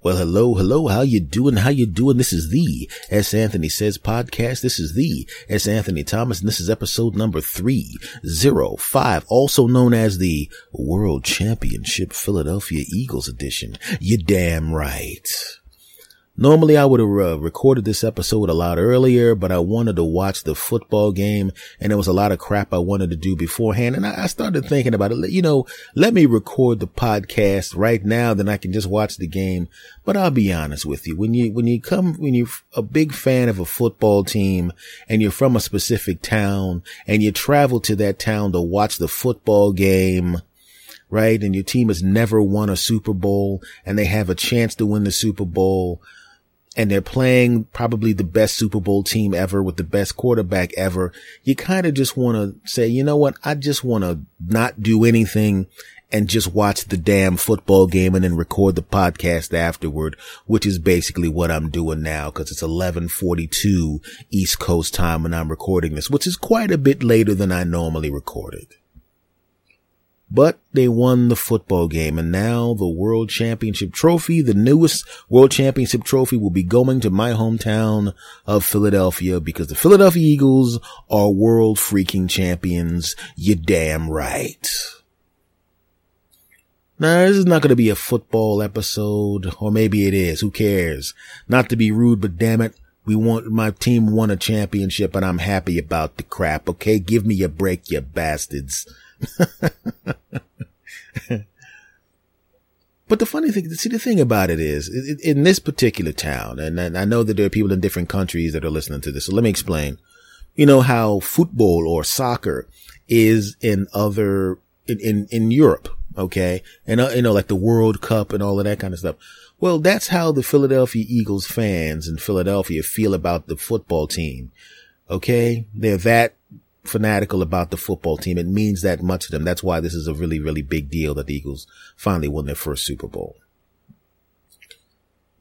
Well, hello, hello. How you doing? How you doing? This is the S. Anthony Says podcast. This is the S. Anthony Thomas, and this is episode number 305, also known as the World Championship Philadelphia Eagles edition. You damn right. Normally I would have uh, recorded this episode a lot earlier, but I wanted to watch the football game and there was a lot of crap I wanted to do beforehand. And I, I started thinking about it. You know, let me record the podcast right now, then I can just watch the game. But I'll be honest with you. When you, when you come, when you're a big fan of a football team and you're from a specific town and you travel to that town to watch the football game, right? And your team has never won a Super Bowl and they have a chance to win the Super Bowl and they're playing probably the best Super Bowl team ever with the best quarterback ever, you kind of just want to say, you know what? I just want to not do anything and just watch the damn football game and then record the podcast afterward, which is basically what I'm doing now because it's 1142 East Coast time when I'm recording this, which is quite a bit later than I normally recorded. But they won the football game and now the world championship trophy, the newest world championship trophy will be going to my hometown of Philadelphia because the Philadelphia Eagles are world freaking champions. You damn right. Now, this is not going to be a football episode, or maybe it is. Who cares? Not to be rude, but damn it. We want, my team won a championship and I'm happy about the crap. Okay. Give me a break, you bastards. but the funny thing, see, the thing about it is, in this particular town, and I know that there are people in different countries that are listening to this. So let me explain. You know how football or soccer is in other, in, in, in Europe. Okay. And, uh, you know, like the World Cup and all of that kind of stuff. Well, that's how the Philadelphia Eagles fans in Philadelphia feel about the football team. Okay. They're that fanatical about the football team. It means that much to them. That's why this is a really, really big deal that the Eagles finally won their first Super Bowl.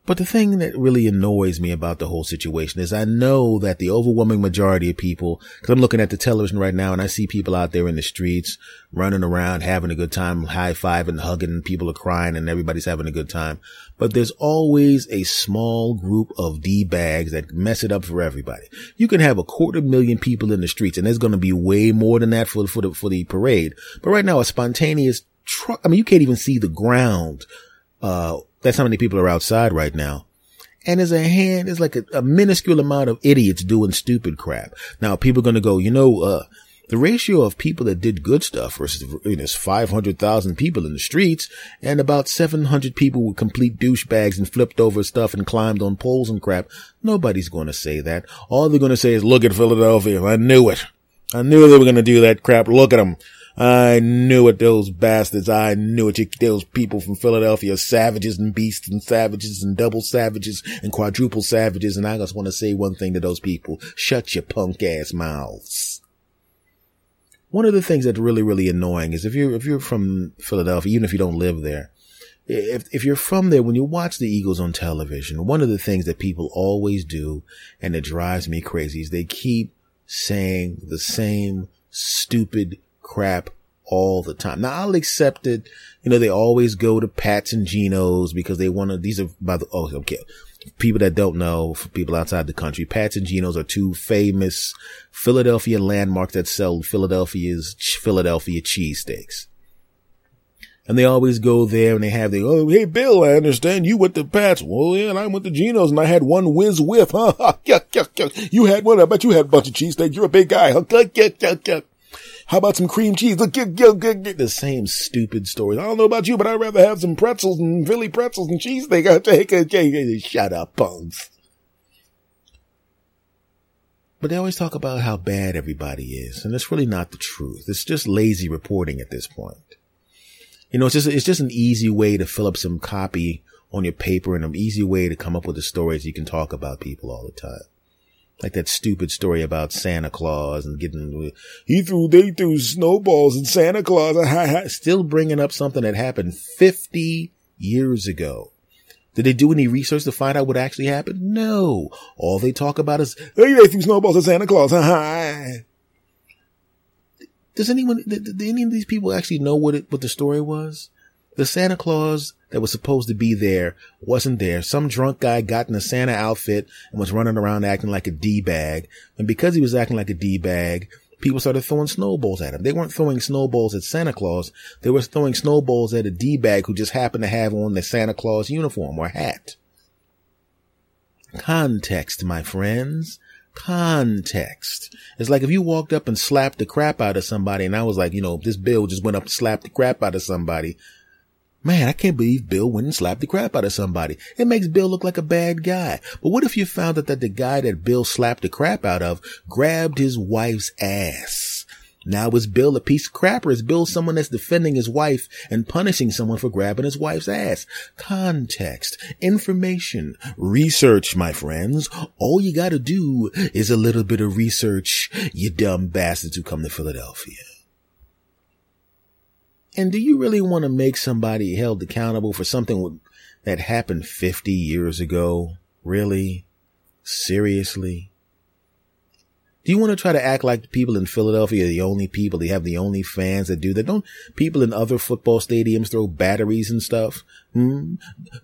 But the thing that really annoys me about the whole situation is I know that the overwhelming majority of people, cause I'm looking at the television right now and I see people out there in the streets running around, having a good time, high fiving, hugging, people are crying and everybody's having a good time. But there's always a small group of D-bags that mess it up for everybody. You can have a quarter million people in the streets and there's going to be way more than that for, for the, for the parade. But right now a spontaneous truck, I mean, you can't even see the ground, uh, that's how many people are outside right now. And there's a hand, there's like a, a minuscule amount of idiots doing stupid crap. Now people are going to go, you know, uh, the ratio of people that did good stuff versus you know, 500,000 people in the streets and about 700 people with complete douchebags and flipped over stuff and climbed on poles and crap. Nobody's going to say that. All they're going to say is, look at Philadelphia. I knew it. I knew they were going to do that crap. Look at them. I knew it, those bastards. I knew it. Those people from Philadelphia, savages and beasts and savages and double savages and quadruple savages. And I just want to say one thing to those people. Shut your punk ass mouths. One of the things that's really, really annoying is if you're, if you're from Philadelphia, even if you don't live there, if, if you're from there, when you watch the Eagles on television, one of the things that people always do and it drives me crazy is they keep saying the same stupid crap all the time. Now I'll accept it. You know, they always go to Pat's and Geno's because they want to, these are by the, oh, okay. People that don't know, for people outside the country, Pat's and Geno's are two famous Philadelphia landmarks that sell Philadelphia's Philadelphia cheesesteaks. And they always go there and they have the, oh, hey, Bill, I understand you went to Pat's. Well, yeah, and I went to Geno's and I had one whiz wit, huh? you had one. I bet you had a bunch of cheesesteaks. You're a big guy, huh? How about some cream cheese? Look, get, get, get, get the same stupid stories. I don't know about you, but I'd rather have some pretzels and Philly pretzels and cheesesteak. I take a Shut up, punks. But they always talk about how bad everybody is, and it's really not the truth. It's just lazy reporting at this point. You know, it's just it's just an easy way to fill up some copy on your paper and an easy way to come up with the stories you can talk about people all the time like that stupid story about Santa Claus and getting he threw they threw snowballs and Santa Claus still bringing up something that happened 50 years ago. Did they do any research to find out what actually happened? No. All they talk about is hey, they threw snowballs at Santa Claus. Does anyone, did, did any of these people actually know what it, what the story was? The Santa Claus that was supposed to be there wasn't there. Some drunk guy got in a Santa outfit and was running around acting like a D-bag. And because he was acting like a D-bag, people started throwing snowballs at him. They weren't throwing snowballs at Santa Claus. They were throwing snowballs at a D-bag who just happened to have on the Santa Claus uniform or hat. Context, my friends context. It's like if you walked up and slapped the crap out of somebody and I was like, you know, this Bill just went up and slapped the crap out of somebody. Man, I can't believe Bill went and slapped the crap out of somebody. It makes Bill look like a bad guy. But what if you found out that the guy that Bill slapped the crap out of grabbed his wife's ass? Now is Bill a piece of crap or is Bill someone that's defending his wife and punishing someone for grabbing his wife's ass? Context, information, research, my friends. All you gotta do is a little bit of research, you dumb bastards who come to Philadelphia. And do you really want to make somebody held accountable for something that happened 50 years ago? Really? Seriously? Do you want to try to act like the people in Philadelphia are the only people? They have the only fans that do that. Don't people in other football stadiums throw batteries and stuff? Hmm?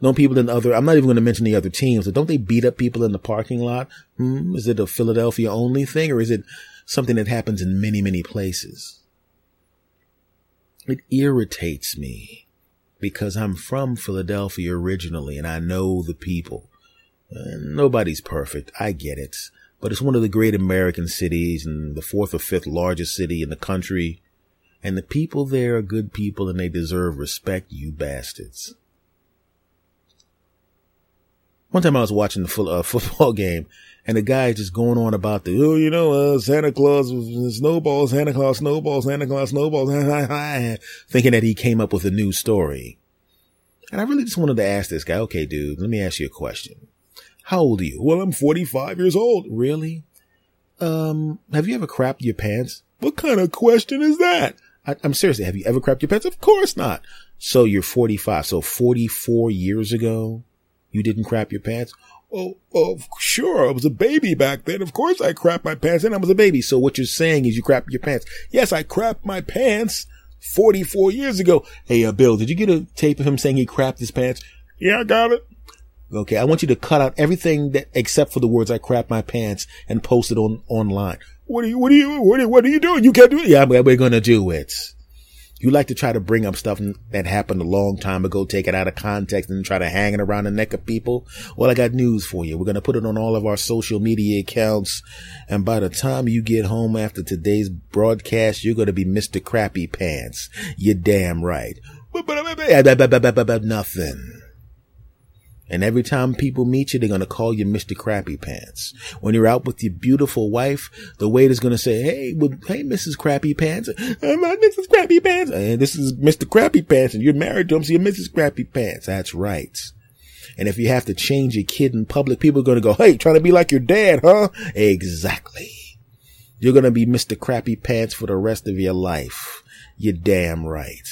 Don't people in other, I'm not even going to mention the other teams, but don't they beat up people in the parking lot? Hmm? Is it a Philadelphia only thing or is it something that happens in many, many places? It irritates me because I'm from Philadelphia originally and I know the people. And nobody's perfect. I get it but it's one of the great American cities and the fourth or fifth largest city in the country. And the people there are good people and they deserve respect, you bastards. One time I was watching the uh, football game and the guy just going on about the, oh, you know, uh, Santa Claus snowballs, Santa Claus snowballs, Santa Claus snowballs, thinking that he came up with a new story. And I really just wanted to ask this guy, okay, dude, let me ask you a question. How old are you? Well, I'm 45 years old. Really? Um, have you ever crapped your pants? What kind of question is that? I, am seriously, have you ever crapped your pants? Of course not. So you're 45. So 44 years ago, you didn't crap your pants? Oh, oh, sure. I was a baby back then. Of course I crapped my pants and I was a baby. So what you're saying is you crapped your pants. Yes, I crapped my pants 44 years ago. Hey, uh, Bill, did you get a tape of him saying he crapped his pants? Yeah, I got it. Okay. I want you to cut out everything that, except for the words I crap my pants and post it on, online. What are you, what are you, what are, what are you doing? You can't do it. Yeah, we're going to do it. You like to try to bring up stuff that happened a long time ago, take it out of context and try to hang it around the neck of people. Well, I got news for you. We're going to put it on all of our social media accounts. And by the time you get home after today's broadcast, you're going to be Mr. Crappy Pants. You're damn right. Nothing. And every time people meet you, they're going to call you Mr. Crappy Pants. When you're out with your beautiful wife, the waiter's going to say, Hey, hey, Mrs. Crappy Pants. I'm not Mrs. Crappy Pants. And this is Mr. Crappy Pants and you're married to him. So you're Mrs. Crappy Pants. That's right. And if you have to change your kid in public, people are going to go, Hey, trying to be like your dad, huh? Exactly. You're going to be Mr. Crappy Pants for the rest of your life. You're damn right.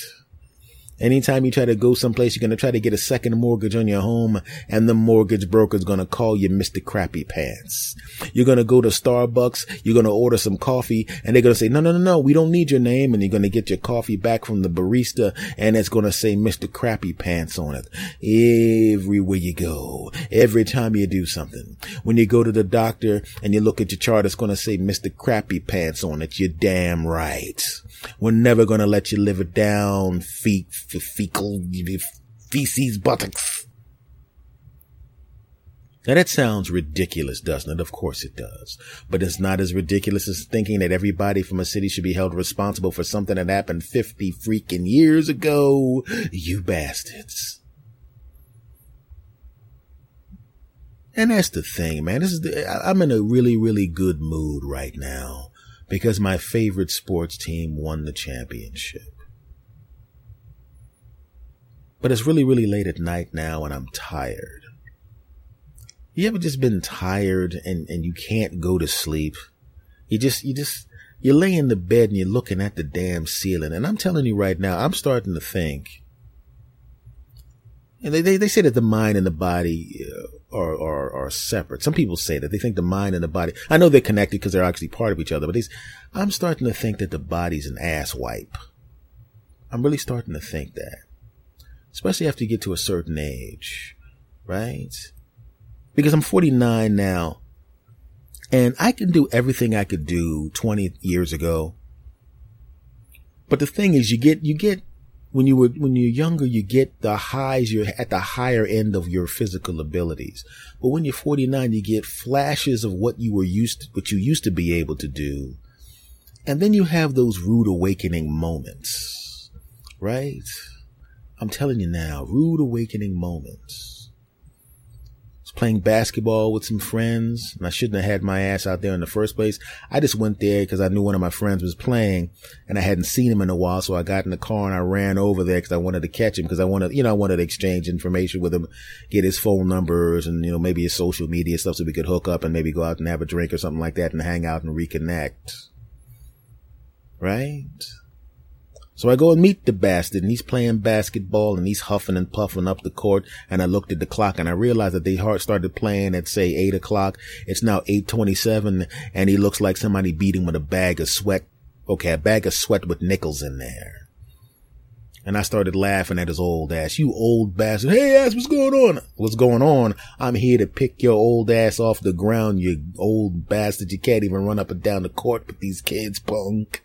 Anytime you try to go someplace, you're going to try to get a second mortgage on your home and the mortgage broker is going to call you Mr. Crappy Pants. You're going to go to Starbucks, you're going to order some coffee and they're going to say, no, no, no, no, we don't need your name. And you're going to get your coffee back from the barista and it's going to say Mr. Crappy Pants on it. Everywhere you go, every time you do something. When you go to the doctor and you look at your chart, it's going to say Mr. Crappy Pants on it. You're damn right. We're never going to let you live it down, feet, fecal, feces, buttocks. Now that sounds ridiculous, doesn't it? Of course it does. But it's not as ridiculous as thinking that everybody from a city should be held responsible for something that happened 50 freaking years ago. You bastards. And that's the thing, man. This is the, I'm in a really, really good mood right now because my favorite sports team won the championship. But it's really, really late at night now and I'm tired. You ever just been tired and, and you can't go to sleep? You just, you just, you lay in the bed and you're looking at the damn ceiling. And I'm telling you right now, I'm starting to think. And they, they, they say that the mind and the body uh, are, are, are separate. Some people say that they think the mind and the body, I know they're connected because they're actually part of each other, but these, I'm starting to think that the body's an ass wipe. I'm really starting to think that. Especially after you get to a certain age, right? Because I'm 49 now and I can do everything I could do 20 years ago. But the thing is, you get, you get, when you were, when you're younger, you get the highs, you're at the higher end of your physical abilities. But when you're 49, you get flashes of what you were used to, what you used to be able to do. And then you have those rude awakening moments, right? I'm telling you now, rude awakening moments I was playing basketball with some friends and I shouldn't have had my ass out there in the first place. I just went there because I knew one of my friends was playing and I hadn't seen him in a while. So I got in the car and I ran over there because I wanted to catch him because I wanted, you know, I wanted to exchange information with him, get his phone numbers and, you know, maybe his social media stuff so we could hook up and maybe go out and have a drink or something like that and hang out and reconnect. Right? So I go and meet the bastard and he's playing basketball and he's huffing and puffing up the court. And I looked at the clock and I realized that they heart started playing at say eight o'clock. It's now 827 and he looks like somebody beat him with a bag of sweat. Okay. A bag of sweat with nickels in there. And I started laughing at his old ass. You old bastard. Hey ass, what's going on? What's going on? I'm here to pick your old ass off the ground, you old bastard. You can't even run up and down the court with these kids, punk.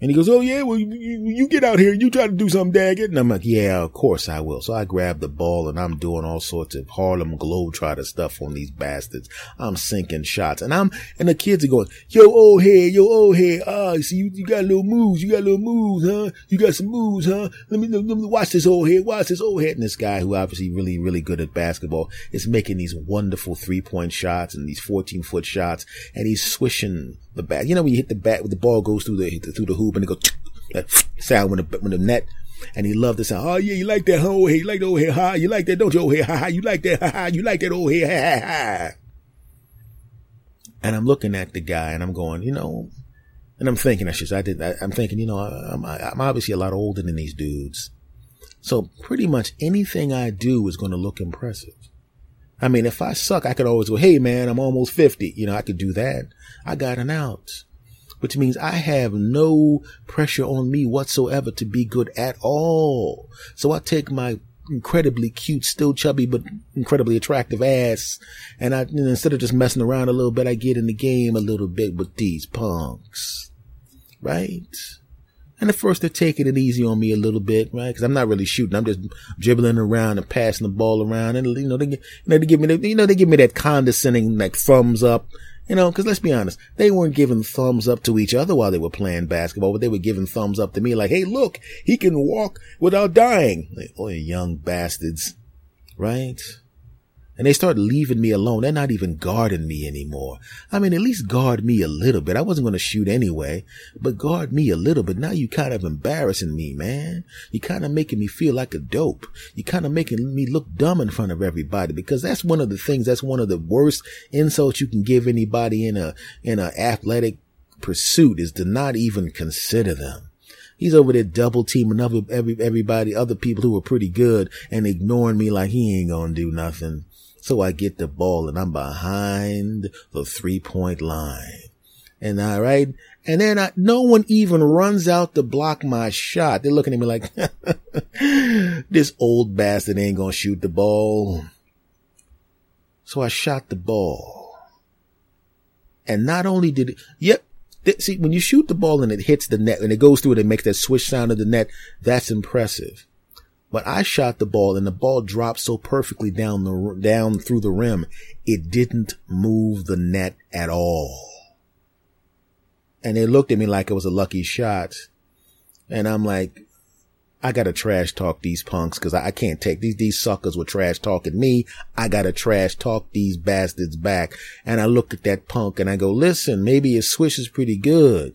And he goes, Oh yeah, well, you, you, get out here. And you try to do something, Daggett. And I'm like, yeah, of course I will. So I grab the ball and I'm doing all sorts of Harlem Globetrotter stuff on these bastards. I'm sinking shots and I'm, and the kids are going, yo, old head, yo, old head. Ah, see, you, you got little moves. You got little moves, huh? You got some moves, huh? Let me, let me watch this old head. Watch this old head. And this guy who obviously really, really good at basketball is making these wonderful three point shots and these 14 foot shots and he's swishing the bat. You know when you hit the bat, the ball goes through the through the hoop and it goes that sound when the when the net. And he loved the sound. Oh yeah, you like that, huh? Oh, hey, you like that old hair, ha? You like that, don't you? Oh, hey, ha, ha. You like that, ha, ha. You like that old hair, ha, ha, ha. And I'm looking at the guy and I'm going, you know, and I'm thinking, I should, I did, I, am thinking, you know, I'm, I'm obviously a lot older than these dudes. So pretty much anything I do is going to look impressive. I mean, if I suck, I could always go, Hey man, I'm almost 50. You know, I could do that. I got an out, which means I have no pressure on me whatsoever to be good at all. So I take my incredibly cute, still chubby, but incredibly attractive ass. And I, instead of just messing around a little bit, I get in the game a little bit with these punks. Right? And at first they're taking it easy on me a little bit, right? Cause I'm not really shooting. I'm just dribbling around and passing the ball around. And, you know, they, you know, they give me, the, you know, they give me that condescending, like thumbs up, you know, cause let's be honest. They weren't giving thumbs up to each other while they were playing basketball, but they were giving thumbs up to me like, Hey, look, he can walk without dying. Like, oh, young bastards, right? And they start leaving me alone. They're not even guarding me anymore. I mean, at least guard me a little bit. I wasn't going to shoot anyway, but guard me a little bit. Now you kind of embarrassing me, man. You kind of making me feel like a dope. You kind of making me look dumb in front of everybody because that's one of the things, that's one of the worst insults you can give anybody in a, in a athletic pursuit is to not even consider them. He's over there double teaming every, everybody, other people who are pretty good and ignoring me like he ain't gonna do nothing. So I get the ball and I'm behind the three point line. And I, right? And then I, no one even runs out to block my shot. They're looking at me like, this old bastard ain't gonna shoot the ball. So I shot the ball. And not only did it, yep, see, when you shoot the ball and it hits the net and it goes through it and makes that swish sound of the net, that's impressive. But I shot the ball and the ball dropped so perfectly down the, down through the rim. It didn't move the net at all. And they looked at me like it was a lucky shot. And I'm like, I gotta trash talk these punks cause I, I can't take these, these suckers were trash talking me. I gotta trash talk these bastards back. And I look at that punk and I go, listen, maybe his swish is pretty good,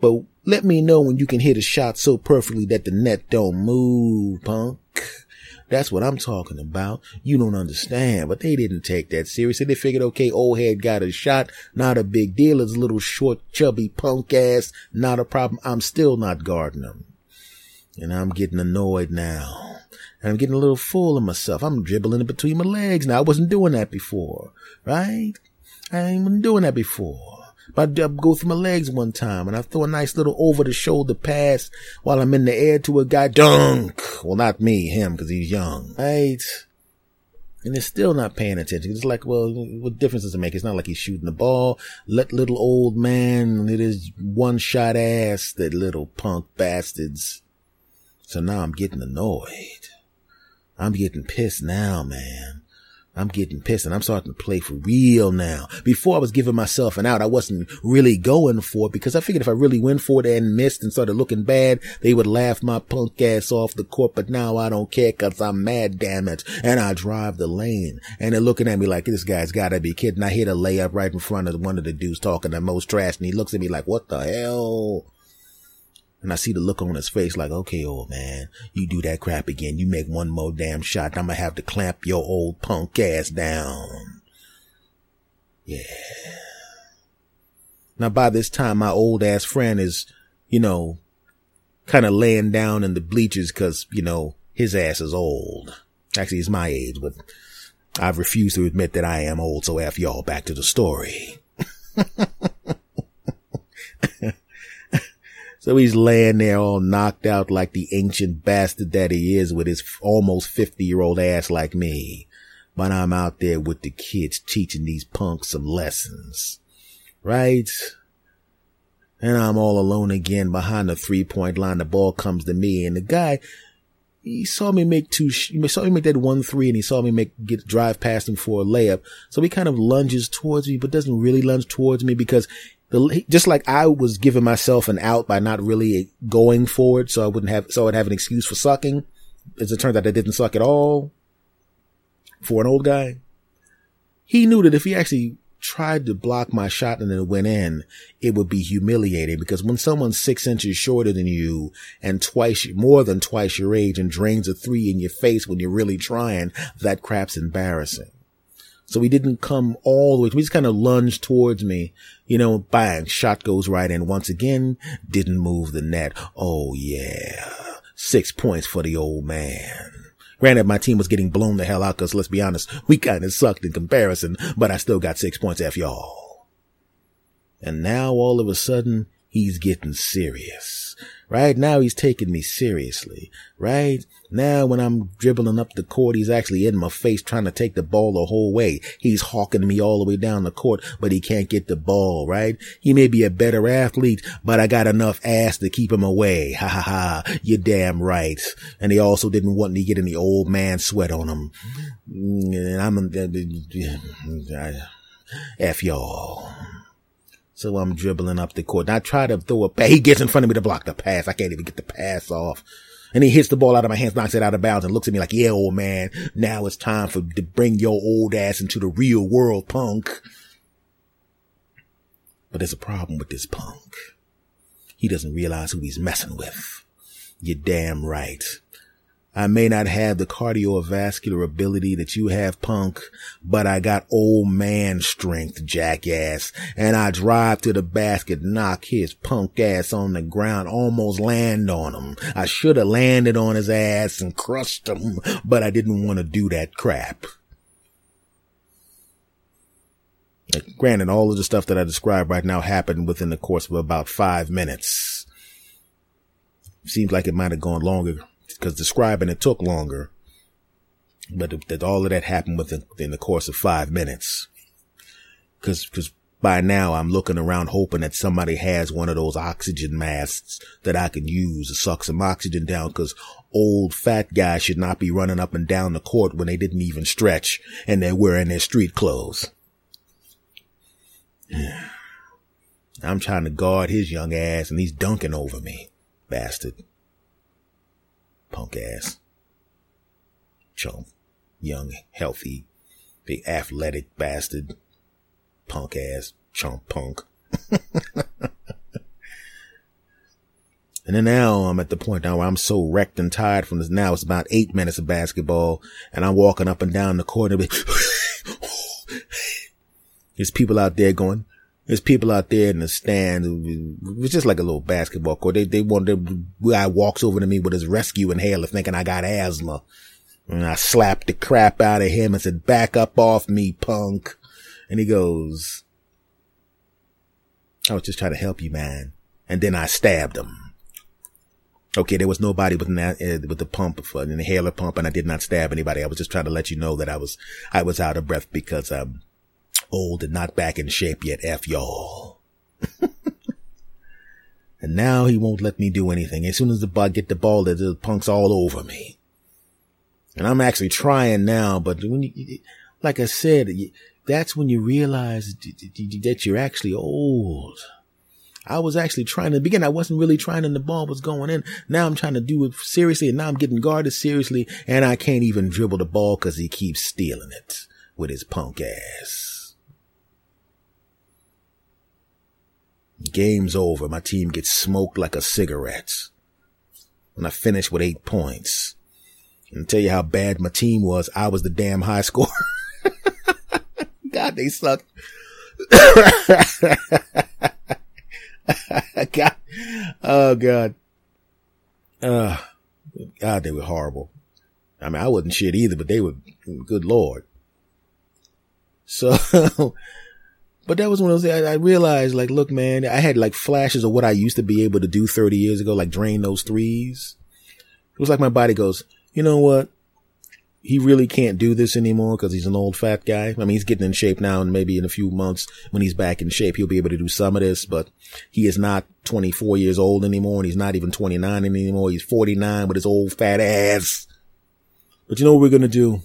but let me know when you can hit a shot so perfectly that the net don't move, punk. That's what I'm talking about. You don't understand, but they didn't take that seriously. They figured, okay, old head got a shot. Not a big deal. It's a little short, chubby punk ass. Not a problem. I'm still not guarding him. And I'm getting annoyed now. And I'm getting a little full of myself. I'm dribbling it between my legs now. I wasn't doing that before, right? I ain't been doing that before. I go through my legs one time and I throw a nice little over the shoulder pass while I'm in the air to a guy. Dunk. Well, not me, him, cause he's young. Right. And they're still not paying attention. It's like, well, what difference does it make? It's not like he's shooting the ball. Let little old man, it is one shot ass, that little punk bastards. So now I'm getting annoyed. I'm getting pissed now, man. I'm getting pissed and I'm starting to play for real now. Before I was giving myself an out, I wasn't really going for it because I figured if I really went for it and missed and started looking bad, they would laugh my punk ass off the court. But now I don't care cause I'm mad, damn it. And I drive the lane and they're looking at me like this guy's gotta be kidding. I hit a layup right in front of one of the dudes talking the most trash and he looks at me like, what the hell? And I see the look on his face like, okay, old man, you do that crap again. You make one more damn shot. I'm going to have to clamp your old punk ass down. Yeah. Now by this time, my old ass friend is, you know, kind of laying down in the bleachers cause, you know, his ass is old. Actually, he's my age, but I've refused to admit that I am old. So after y'all back to the story. So he's laying there all knocked out like the ancient bastard that he is with his almost 50 year old ass like me. But I'm out there with the kids teaching these punks some lessons. Right? And I'm all alone again behind the three point line. The ball comes to me and the guy, he saw me make two, he saw me make that one three and he saw me make, get drive past him for a layup. So he kind of lunges towards me, but doesn't really lunge towards me because the, just like I was giving myself an out by not really going forward, so I wouldn't have, so I'd have an excuse for sucking. As it turns out, I didn't suck at all for an old guy. He knew that if he actually tried to block my shot and it went in, it would be humiliating because when someone's six inches shorter than you and twice, more than twice your age and drains a three in your face when you're really trying, that crap's embarrassing. So he didn't come all the way. He just kind of lunged towards me, you know, bang, shot goes right in once again. Didn't move the net. Oh yeah. Six points for the old man. Granted, my team was getting blown the hell out because let's be honest, we kind of sucked in comparison, but I still got six points F y'all. And now all of a sudden, he's getting serious. Right now he's taking me seriously. Right now when I'm dribbling up the court, he's actually in my face trying to take the ball the whole way. He's hawking me all the way down the court, but he can't get the ball, right? He may be a better athlete, but I got enough ass to keep him away. Ha ha ha. You're damn right. And he also didn't want me to get any old man sweat on him. Mm, and I'm, uh, uh, uh, F y'all. So I'm dribbling up the court. And I try to throw a pass. He gets in front of me to block the pass. I can't even get the pass off. And he hits the ball out of my hands, knocks it out of bounds and looks at me like, yeah, old man, now it's time for to bring your old ass into the real world, punk. But there's a problem with this punk. He doesn't realize who he's messing with. You're damn right. I may not have the cardiovascular ability that you have, punk, but I got old man strength, jackass. And I drive to the basket, knock his punk ass on the ground, almost land on him. I should have landed on his ass and crushed him, but I didn't want to do that crap. Granted, all of the stuff that I described right now happened within the course of about five minutes. Seems like it might have gone longer because describing it took longer. But that all of that happened within in the course of five minutes. Cause, cause by now I'm looking around hoping that somebody has one of those oxygen masks that I can use to suck some oxygen down cause old fat guys should not be running up and down the court when they didn't even stretch and they're wearing their street clothes. I'm trying to guard his young ass and he's dunking over me. Bastard. Punk ass. Chump. Young, healthy, big athletic bastard. Punk ass. Chump punk. And then now I'm at the point now where I'm so wrecked and tired from this. Now it's about eight minutes of basketball and I'm walking up and down the court and there's people out there going, there's people out there in the stands. was just like a little basketball court. They, they want the guy walks over to me with his rescue inhaler thinking I got asthma. And I slapped the crap out of him and said, back up off me, punk. And he goes, I was just trying to help you, man. And then I stabbed him. Okay, there was nobody with uh, with the pump, an inhaler pump, and I did not stab anybody. I was just trying to let you know that I was I was out of breath because I'm old and not back in shape yet. F y'all. and now he won't let me do anything. As soon as the bug get the ball, the punk's all over me. And I'm actually trying now, but when you, like I said, that's when you realize that you're actually old. I was actually trying to begin. I wasn't really trying and the ball was going in. Now I'm trying to do it seriously and now I'm getting guarded seriously and I can't even dribble the ball because he keeps stealing it with his punk ass. Game's over. My team gets smoked like a cigarette. And I finish with eight points. And tell you how bad my team was, I was the damn high scorer. God, they suck. God. Oh God. Uh, God, they were horrible. I mean, I wasn't shit either, but they were, good Lord. So, but that was one of those, I, I realized like, look, man, I had like flashes of what I used to be able to do 30 years ago, like drain those threes. It was like my body goes, you know what? he really can't do this anymore because he's an old fat guy. I mean, he's getting in shape now and maybe in a few months when he's back in shape, he'll be able to do some of this, but he is not 24 years old anymore and he's not even 29 anymore. He's 49 with his old fat ass. But you know what we're going to do?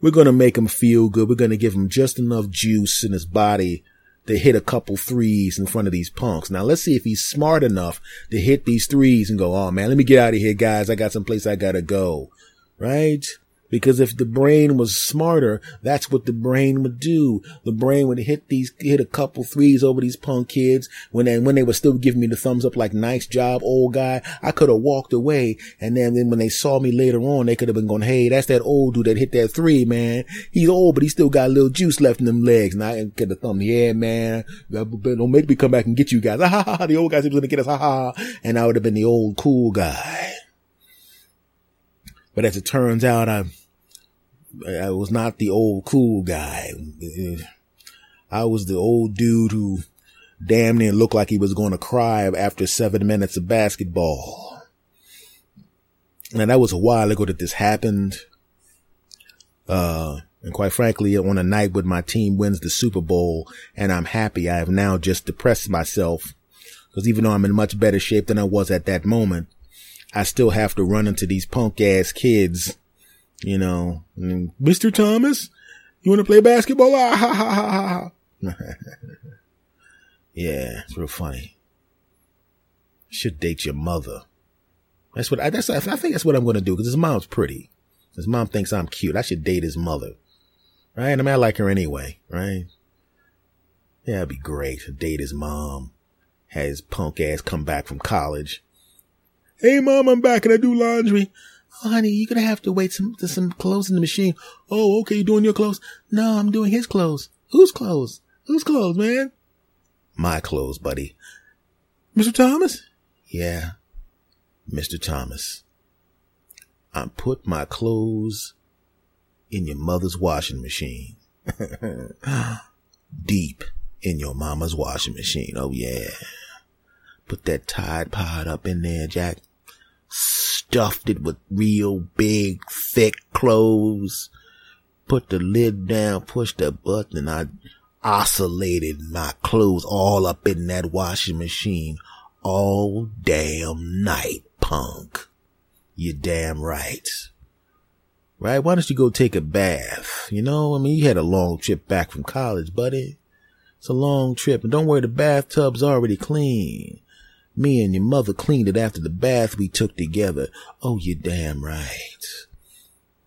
We're going to make him feel good. We're going to give him just enough juice in his body to hit a couple threes in front of these punks. Now let's see if he's smart enough to hit these threes and go, Oh man, let me get out of here, guys. I got some place I gotta go. Right? Because if the brain was smarter, that's what the brain would do. The brain would hit these, hit a couple threes over these punk kids when they, when they were still giving me the thumbs up like, nice job, old guy. I could have walked away. And then, then when they saw me later on, they could have been going, Hey, that's that old dude that hit that three, man. He's old, but he still got a little juice left in them legs. And I get the thumb. Yeah, man. Don't make me come back and get you guys. Ha ha ha. The old guys was going to get us. Ha ha. And I would have been the old cool guy. But as it turns out, I, I was not the old cool guy. I was the old dude who damn near looked like he was going to cry after seven minutes of basketball. And that was a while ago that this happened. Uh, and quite frankly, on a night when my team wins the Super Bowl and I'm happy, I have now just depressed myself because even though I'm in much better shape than I was at that moment, I still have to run into these punk ass kids, you know, Mr. Thomas, you want to play basketball? Ah, ha, ha, ha, ha. yeah, it's real funny. Should date your mother. That's what I, that's, I think that's what I'm going to do because his mom's pretty. His mom thinks I'm cute. I should date his mother. Right? I mean, I like her anyway, right? Yeah, it'd be great to date his mom. His punk ass come back from college Hey, mom, I'm back and I do laundry. Oh, honey, you're gonna have to wait some to some clothes in the machine. Oh, okay, you're doing your clothes? No, I'm doing his clothes. Whose clothes? Whose clothes, man? My clothes, buddy. Mr. Thomas? Yeah, Mr. Thomas. I put my clothes in your mother's washing machine. Deep in your mama's washing machine. Oh yeah. Put that Tide Pod up in there, Jack stuffed it with real big, thick clothes, put the lid down, pushed the button, and I oscillated my clothes all up in that washing machine all damn night, punk. You damn right. Right? Why don't you go take a bath? You know, I mean, you had a long trip back from college, buddy. It's a long trip, and don't worry, the bathtub's already clean. Me and your mother cleaned it after the bath we took together. Oh, you damn right.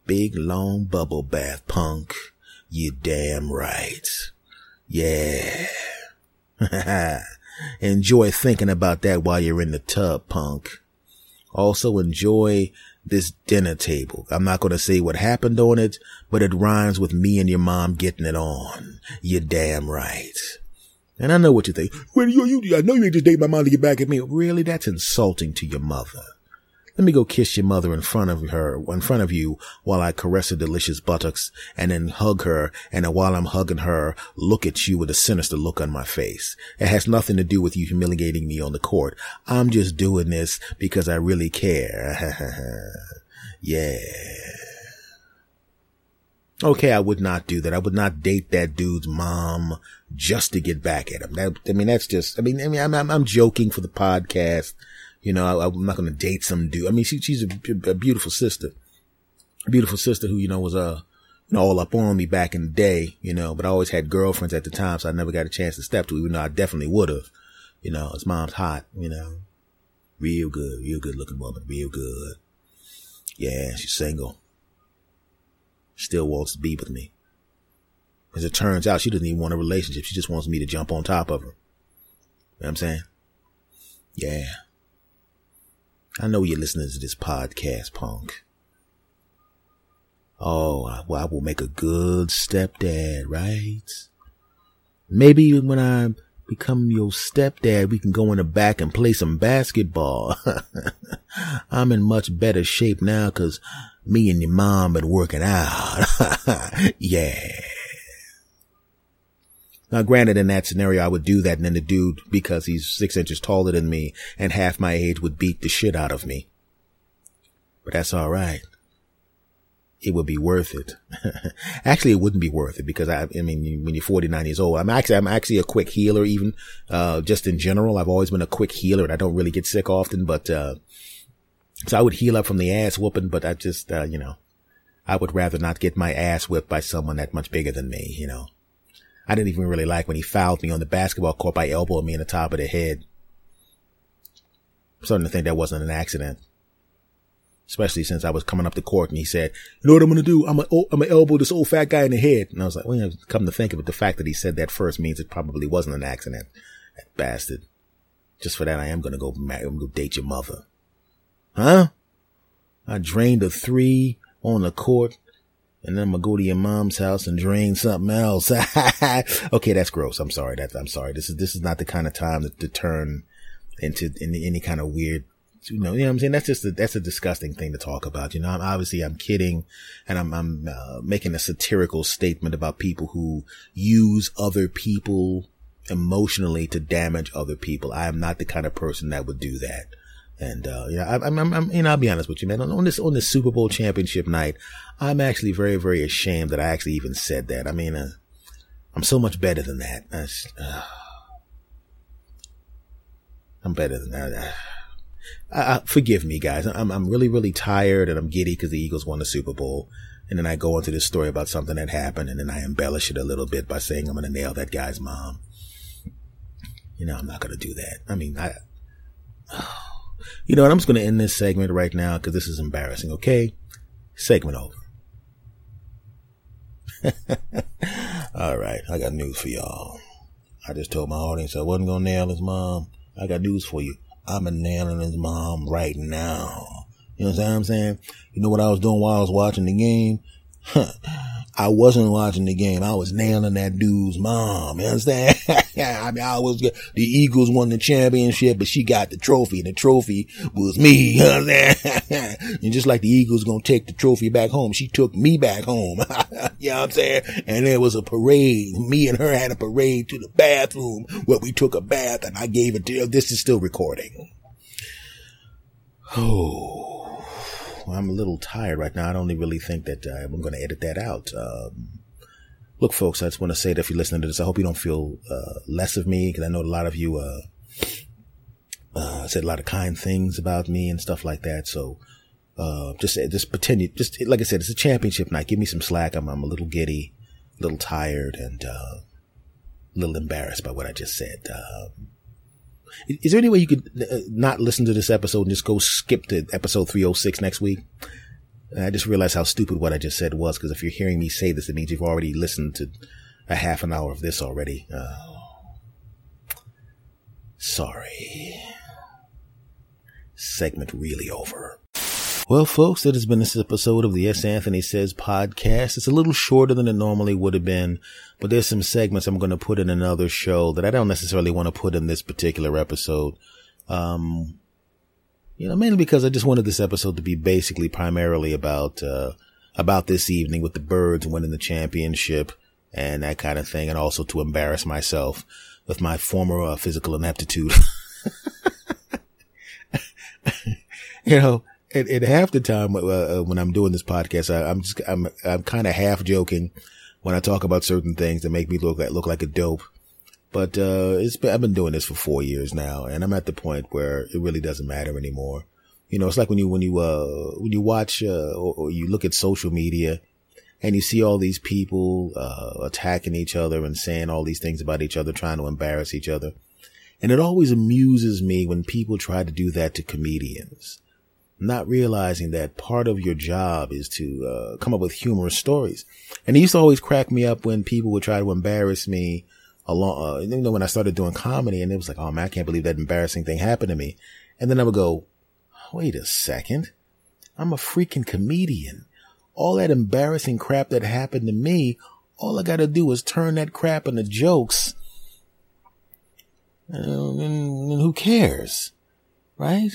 Big long bubble bath, punk. You damn right. Yeah. enjoy thinking about that while you're in the tub, punk. Also enjoy this dinner table. I'm not going to say what happened on it, but it rhymes with me and your mom getting it on. You damn right. And I know what you think. Well, you, you, I know you ain't just dating my mom to get back at me. Really? That's insulting to your mother. Let me go kiss your mother in front of her, in front of you while I caress her delicious buttocks and then hug her. And then while I'm hugging her, look at you with a sinister look on my face. It has nothing to do with you humiliating me on the court. I'm just doing this because I really care. yeah. Okay, I would not do that. I would not date that dude's mom just to get back at him. That, I mean, that's just, I mean, I mean, I'm, I'm, joking for the podcast. You know, I, am not going to date some dude. I mean, she, she's a, a, beautiful sister, a beautiful sister who, you know, was, uh, you know, all up on me back in the day, you know, but I always had girlfriends at the time. So I never got a chance to step to, even though I definitely would have, you know, his mom's hot, you know, real good, real good looking woman, real good. Yeah, she's single. Still wants to be with me. As it turns out, she doesn't even want a relationship. She just wants me to jump on top of her. You know what I'm saying? Yeah. I know you're listening to this podcast, punk. Oh, well, I will make a good stepdad, right? Maybe when I become your stepdad, we can go in the back and play some basketball. I'm in much better shape now because me and your mom been working out. yeah. Now, granted, in that scenario, I would do that, and then the dude, because he's six inches taller than me and half my age, would beat the shit out of me. But that's all right. It would be worth it. actually, it wouldn't be worth it because I, I mean, when you're 49 years old, I'm actually, I'm actually a quick healer, even, uh, just in general. I've always been a quick healer and I don't really get sick often, but, uh, so I would heal up from the ass whooping, but I just, uh, you know, I would rather not get my ass whipped by someone that much bigger than me, you know. I didn't even really like when he fouled me on the basketball court by elbowing me in the top of the head. I'm starting to think that wasn't an accident. Especially since I was coming up the court and he said, you know what I'm going to do? I'm going oh, to I'm gonna elbow this old fat guy in the head. And I was like, well, come to think of it, the fact that he said that first means it probably wasn't an accident. That bastard. Just for that, I am going to go, I'm going to date your mother. Huh? I drained a three on the court and then I'm gonna go to your mom's house and drain something else. okay, that's gross. I'm sorry. That's I'm sorry. This is this is not the kind of time to, to turn into any, any kind of weird. You know, you know what I'm saying? That's just a, that's a disgusting thing to talk about. You know, I'm obviously I'm kidding, and I'm I'm uh, making a satirical statement about people who use other people emotionally to damage other people. I am not the kind of person that would do that. And, uh, you know, I, I'm, I'm, I'm, know, I'll be honest with you, man. On, on, this, on this Super Bowl championship night, I'm actually very, very ashamed that I actually even said that. I mean, uh, I'm so much better than that. Uh, I'm better than that. Forgive me, guys. I'm, I'm really, really tired and I'm giddy because the Eagles won the Super Bowl. And then I go into this story about something that happened and then I embellish it a little bit by saying I'm going to nail that guy's mom. You know, I'm not going to do that. I mean, I, you know what? I'm just going to end this segment right now because this is embarrassing. Okay. Segment over. All right. I got news for y'all. I just told my audience I wasn't going to nail his mom. I got news for you. I'm a nailing his mom right now. You know what I'm saying? You know what I was doing while I was watching the game? I wasn't watching the game. I was nailing that dude's mom. You understand? I mean, I was, the Eagles won the championship, but she got the trophy and the trophy was me. You understand? and just like the Eagles gonna take the trophy back home, she took me back home. you know what I'm saying? And there was a parade. Me and her had a parade to the bathroom where we took a bath and I gave it to her. This is still recording. Oh. I'm a little tired right now. I don't really think that uh, I'm going to edit that out. Um, look, folks, I just want to say that if you're listening to this, I hope you don't feel uh, less of me because I know a lot of you uh, uh, said a lot of kind things about me and stuff like that. So uh, just just pretend just like I said, it's a championship night. Give me some slack. I'm I'm a little giddy, a little tired, and uh, a little embarrassed by what I just said. Um, is there any way you could uh, not listen to this episode and just go skip to episode 306 next week? I just realized how stupid what I just said was because if you're hearing me say this, it means you've already listened to a half an hour of this already. Uh, sorry. Segment really over. Well, folks, that has been this episode of the S. Anthony Says podcast. It's a little shorter than it normally would have been, but there's some segments I'm going to put in another show that I don't necessarily want to put in this particular episode. Um, You know, mainly because I just wanted this episode to be basically primarily about, uh, about this evening with the birds winning the championship and that kind of thing. And also to embarrass myself with my former uh, physical ineptitude. you know, at, at half the time uh, uh, when I'm doing this podcast, I, am just I'm I'm kind of half joking when I talk about certain things that make me look like look like a dope. But uh, it's been, I've been doing this for four years now, and I'm at the point where it really doesn't matter anymore. You know, it's like when you when you uh when you watch uh, or, or you look at social media and you see all these people uh, attacking each other and saying all these things about each other, trying to embarrass each other. And it always amuses me when people try to do that to comedians not realizing that part of your job is to uh, come up with humorous stories. And it used to always crack me up when people would try to embarrass me along, uh, you know, when I started doing comedy and it was like, oh man, I can't believe that embarrassing thing happened to me. And then I would go, wait a second. I'm a freaking comedian. All that embarrassing crap that happened to me, all I gotta do is turn that crap into jokes. And, and who cares? Right?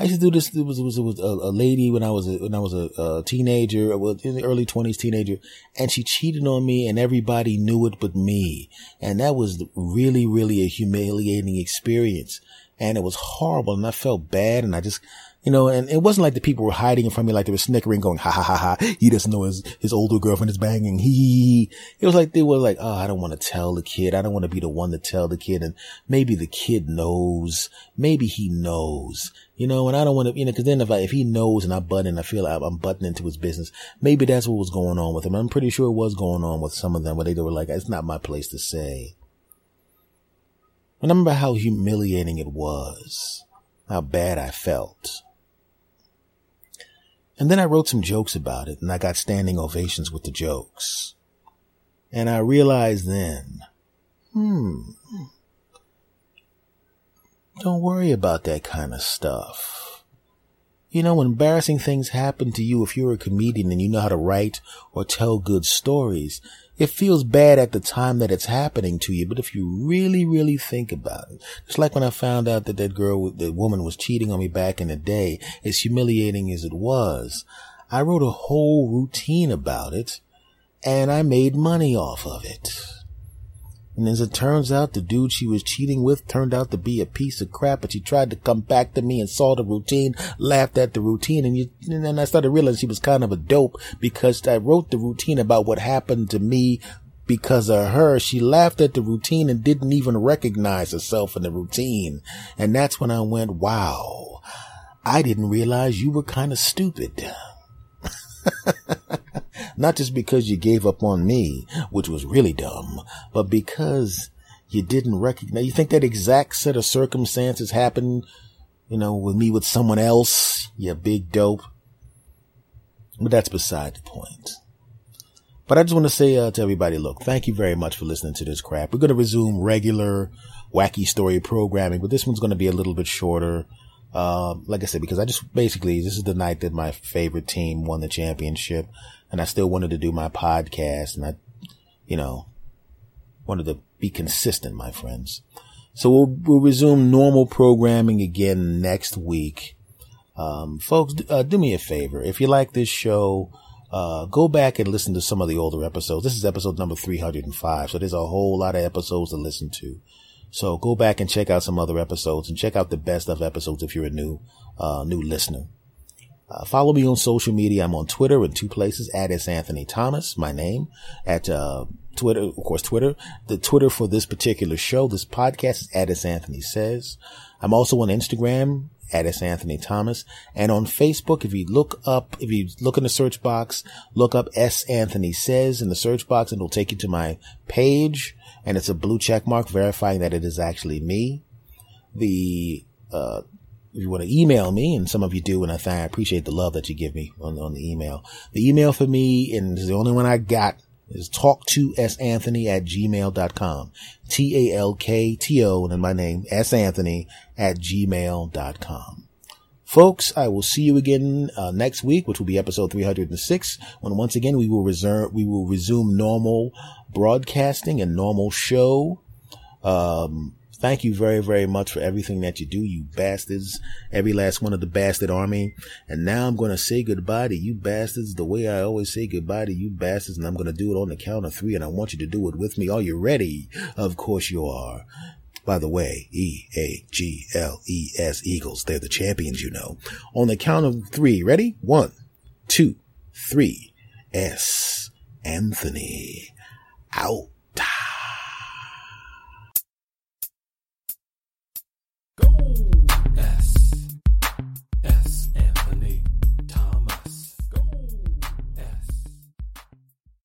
I used to do this. It was, it was, it was a, a, lady when I was a, when I was a, a teenager, in the early twenties, teenager, and she cheated on me, and everybody knew it but me, and that was really, really a humiliating experience, and it was horrible, and I felt bad, and I just you know, and it wasn't like the people were hiding from me, like they were snickering, going, ha ha ha ha. He doesn't know his, his older girlfriend is banging. He, it was like they were like, oh, I don't want to tell the kid. I don't want to be the one to tell the kid. And maybe the kid knows. Maybe he knows, you know, and I don't want to, you know, cause then if I, if he knows and I butt in, I feel like I'm butting into his business. Maybe that's what was going on with him. I'm pretty sure it was going on with some of them where they were like, it's not my place to say. Remember how humiliating it was, how bad I felt. And then I wrote some jokes about it and I got standing ovations with the jokes. And I realized then, hmm, don't worry about that kind of stuff. You know, embarrassing things happen to you, if you're a comedian and you know how to write or tell good stories, it feels bad at the time that it's happening to you, but if you really, really think about it, just like when I found out that that girl, that woman was cheating on me back in the day, as humiliating as it was, I wrote a whole routine about it and I made money off of it. And as it turns out, the dude she was cheating with turned out to be a piece of crap, but she tried to come back to me and saw the routine, laughed at the routine, and, you, and then I started realizing she was kind of a dope because I wrote the routine about what happened to me because of her. She laughed at the routine and didn't even recognize herself in the routine. And that's when I went, wow, I didn't realize you were kind of stupid. Not just because you gave up on me, which was really dumb, but because you didn't recognize, you think that exact set of circumstances happened, you know, with me with someone else, you big dope. But that's beside the point. But I just want to say uh, to everybody, look, thank you very much for listening to this crap. We're going to resume regular wacky story programming, but this one's going to be a little bit shorter. Uh, like I said, because I just basically, this is the night that my favorite team won the championship and I still wanted to do my podcast and I, you know, wanted to be consistent, my friends. So we'll, we'll resume normal programming again next week. Um, folks, uh, do me a favor. If you like this show, uh, go back and listen to some of the older episodes. This is episode number 305. So there's a whole lot of episodes to listen to. So go back and check out some other episodes and check out the best of episodes if you're a new, uh, new listener. Uh, follow me on social media. I'm on Twitter in two places at S. Anthony Thomas, my name, at uh, Twitter, of course, Twitter. The Twitter for this particular show, this podcast is at S. Anthony Says. I'm also on Instagram at S. Anthony Thomas. And on Facebook, if you look up, if you look in the search box, look up S. Anthony Says in the search box and it'll take you to my page. And it's a blue check mark verifying that it is actually me. The, uh, you want to email me, and some of you do, and I, I appreciate the love that you give me on, on the email. The email for me, and the only one I got, is talk to s anthony at gmail.com. T-A-L-K-T-O, and then my name, s anthony at gmail.com. Folks, I will see you again uh, next week, which will be episode 306, when once again we will reserve, we will resume normal broadcasting and normal show. Um, Thank you very, very much for everything that you do, you bastards. Every last one of the bastard army. And now I'm going to say goodbye to you bastards the way I always say goodbye to you bastards. And I'm going to do it on the count of three. And I want you to do it with me. Are you ready? Of course you are. By the way, E A G L E S Eagles. They're the champions, you know. On the count of three. Ready? One, two, three. S. Anthony. Out.